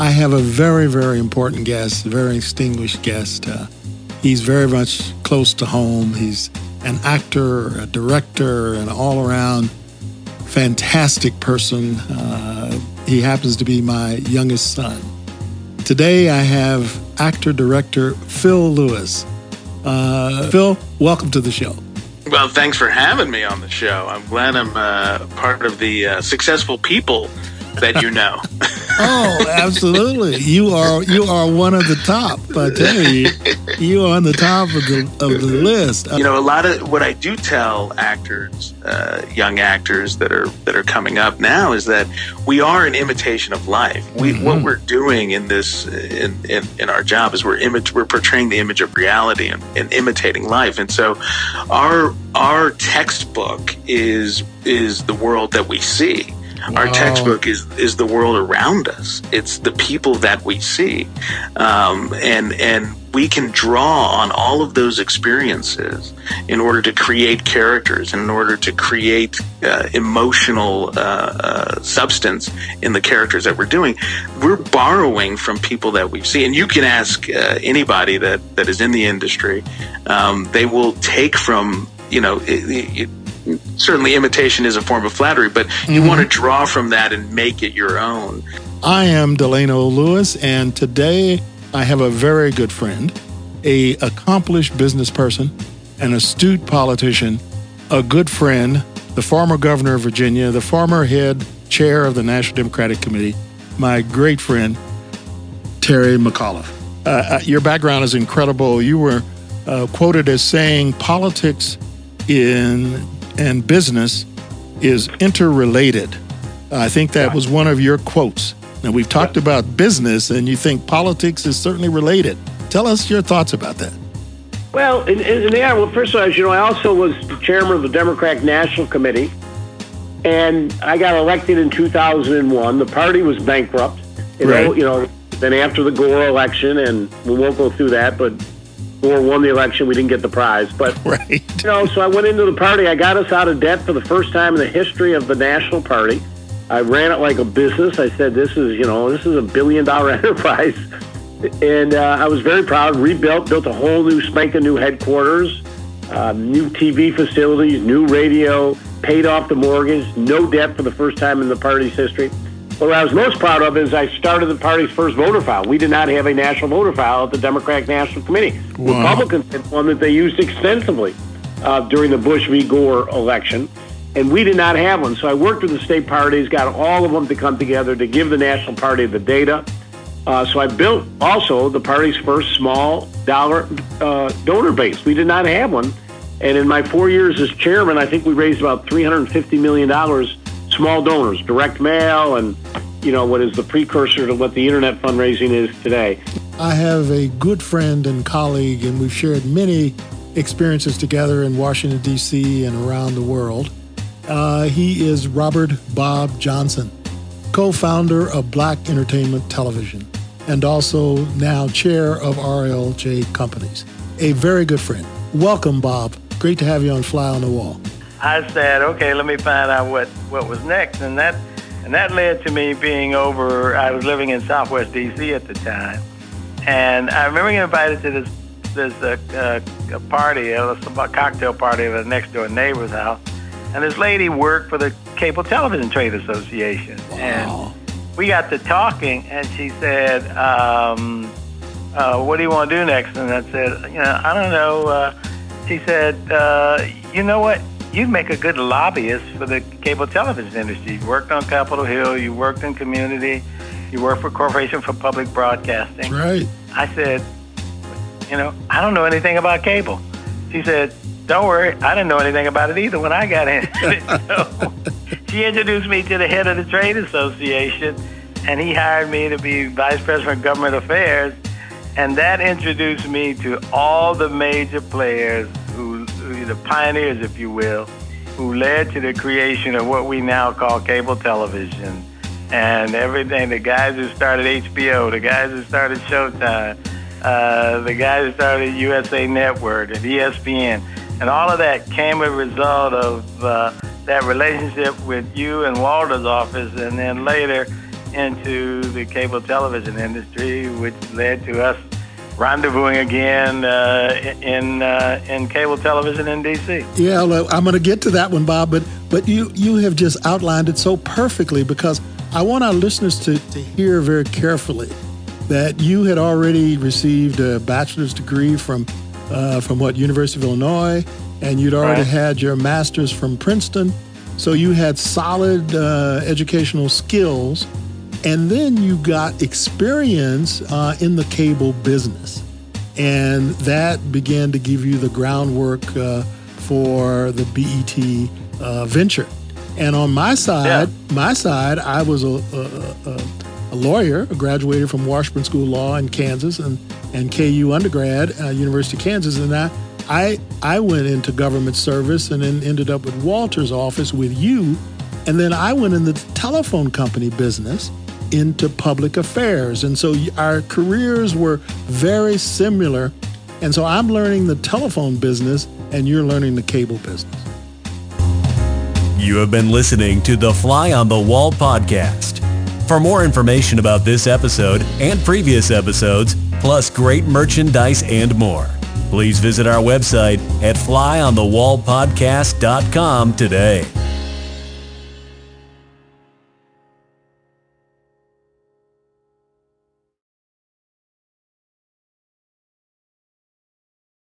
I have a very, very important guest, a very distinguished guest. Uh, he's very much close to home. He's an actor, a director, an all around fantastic person. Uh, he happens to be my youngest son. Today I have actor director Phil Lewis. Uh, Phil, welcome to the show. Well, thanks for having me on the show. I'm glad I'm uh, part of the uh, successful people that you know. oh, absolutely! You are you are one of the top. I tell you, you are on the top of the of the list. You know, a lot of what I do tell actors, uh, young actors that are that are coming up now, is that we are an imitation of life. We mm-hmm. what we're doing in this in, in, in our job is we're image we're portraying the image of reality and, and imitating life. And so, our our textbook is is the world that we see our textbook is is the world around us. It's the people that we see, um, and and we can draw on all of those experiences in order to create characters, in order to create uh, emotional uh, uh, substance in the characters that we're doing. We're borrowing from people that we see, and you can ask uh, anybody that that is in the industry. Um, they will take from you know. It, it, certainly imitation is a form of flattery, but you mm-hmm. want to draw from that and make it your own. I am Delano Lewis, and today I have a very good friend, a accomplished business person, an astute politician, a good friend, the former governor of Virginia, the former head chair of the National Democratic Committee, my great friend, Terry McAuliffe. Uh, uh your background is incredible. You were uh, quoted as saying politics in and business is interrelated. I think that was one of your quotes. Now, we've talked about business, and you think politics is certainly related. Tell us your thoughts about that. Well, in, in, yeah, well, first of all, as you know, I also was the chairman of the Democratic National Committee, and I got elected in 2001. The party was bankrupt. You right. know, you know, then after the Gore election, and we won't go through that, but or won the election. We didn't get the prize, but right. you know. So I went into the party. I got us out of debt for the first time in the history of the National Party. I ran it like a business. I said, "This is you know this is a billion dollar enterprise," and uh, I was very proud. Rebuilt, built a whole new spanking new headquarters, uh, new TV facilities, new radio, paid off the mortgage, no debt for the first time in the party's history. What I was most proud of is I started the party's first voter file. We did not have a national voter file at the Democratic National Committee. Wow. Republicans had one that they used extensively uh, during the Bush v. Gore election, and we did not have one. So I worked with the state parties, got all of them to come together to give the national party the data. Uh, so I built also the party's first small dollar uh, donor base. We did not have one. And in my four years as chairman, I think we raised about $350 million small donors, direct mail, and you know what is the precursor to what the internet fundraising is today. I have a good friend and colleague, and we've shared many experiences together in Washington D.C. and around the world. Uh, he is Robert Bob Johnson, co-founder of Black Entertainment Television, and also now chair of RLJ Companies. A very good friend. Welcome, Bob. Great to have you on Fly on the Wall. I said, okay, let me find out what, what was next. And that, and that led to me being over, I was living in Southwest D.C. at the time. And I remember getting invited to this, this uh, uh, party, a cocktail party at a next door neighbor's house. And this lady worked for the Cable Television Trade Association. Wow. And we got to talking, and she said, um, uh, what do you want to do next? And I said, you know, I don't know. Uh, she said, uh, you know what? You'd make a good lobbyist for the cable television industry. You worked on Capitol Hill, you worked in community, you worked for Corporation for Public Broadcasting. Right. I said, you know, I don't know anything about cable. She said, don't worry, I didn't know anything about it either when I got in. so she introduced me to the head of the trade association, and he hired me to be vice president of government affairs. And that introduced me to all the major players the pioneers, if you will, who led to the creation of what we now call cable television and everything. The guys who started HBO, the guys who started Showtime, uh, the guys who started USA Network and ESPN, and all of that came a result of uh, that relationship with you and Walter's office, and then later into the cable television industry, which led to us rendezvousing again uh, in uh, in cable television in DC. Yeah, I'm going to get to that one, Bob. But but you you have just outlined it so perfectly because I want our listeners to, to hear very carefully that you had already received a bachelor's degree from uh, from what University of Illinois, and you'd already right. had your master's from Princeton. So you had solid uh, educational skills, and then you got experience uh, in the cable business, and that began to give you the groundwork uh, for the BET uh, venture. And on my side, yeah. my side, I was a, a, a, a, lawyer, graduated from Washburn School of Law in Kansas and, and KU undergrad, uh, University of Kansas, and I I I went into government service and then ended up with Walter's office with you, and then I went in the telephone company business into public affairs, and so our careers were very similar, and so I'm learning the telephone business, and you're learning the cable business. You have been listening to the Fly on the Wall podcast. For more information about this episode and previous episodes, plus great merchandise and more Please visit our website at flyonthewallpodcast.com today.